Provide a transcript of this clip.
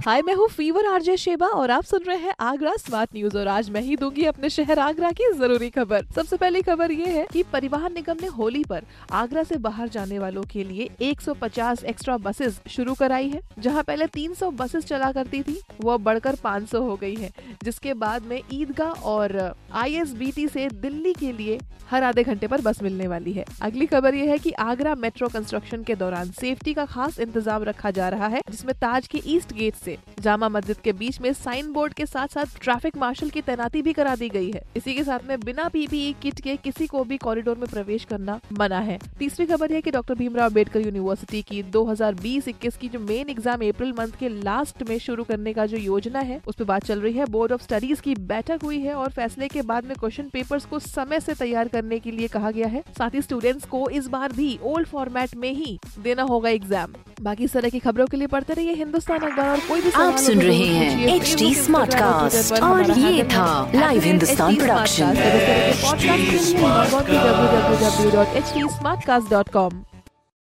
हाय मैं हूँ fever RJ Sheba और आप सुन रहे हैं आगरा स्मार्ट न्यूज़ और आज मैं ही दूँगी अपने शहर आगरा की ज़रूरी खबर। सबसे पहली खबर ये है कि परिवहन निगम ने होली पर आगरा से बाहर जाने वालों के लिए 150 एक्स्ट्रा बसेस शुरू कराई है, जहाँ पहले 300 बसेस चला करती थी, वो बढ़कर 500 हो गई है, जिसके बाद में ईदगाह और आईएसबीटी से दिल्ली के लिए हर आधे घंटे पर बस मिलने वाली है। अगली खबर ये है की आगरा मेट्रो कंस्ट्रक्शन के दौरान सेफ्टी का खास इंतज़ाम रखा जा रहा है, जिसमें ताज के ईस्ट गेट से। जामा मस्जिद के बीच में साइन बोर्ड के साथ साथ ट्रैफ़िक मार्शल की तैनाती भी करा दी गई है। इसी के साथ में बिना पीपीई किट के किसी को भी कॉरिडोर में प्रवेश करना मना है। तीसरी खबर है कि डॉक्टर भीमराव अंबेडकर यूनिवर्सिटी की 2020-21 की जो मेन एग्ज़ाम अप्रैल मंथ के लास्ट में शुरू करने का जो योजना है, उस पर बात चल रही है। बोर्ड ऑफ़ स्टडीज़ की बैठक हुई है और फैसले के बाद में क्वेश्चन पेपर्स को समय से तैयार करने के लिए कहा गया है। साथ ही स्टूडेंट्स को इस बार भी ओल्ड फॉर्मेट में ही देना होगा एग्ज़ाम बाकी इस तरह की खबरों के लिए पढ़ते रहिए हिंदुस्तान अखबार और कोई भी आप सुन रहे हैं एच डी स्मार्ट कास्ट और ये था live Hindustan. Production W W W dot H D smart cast dot www.htsmartcast.com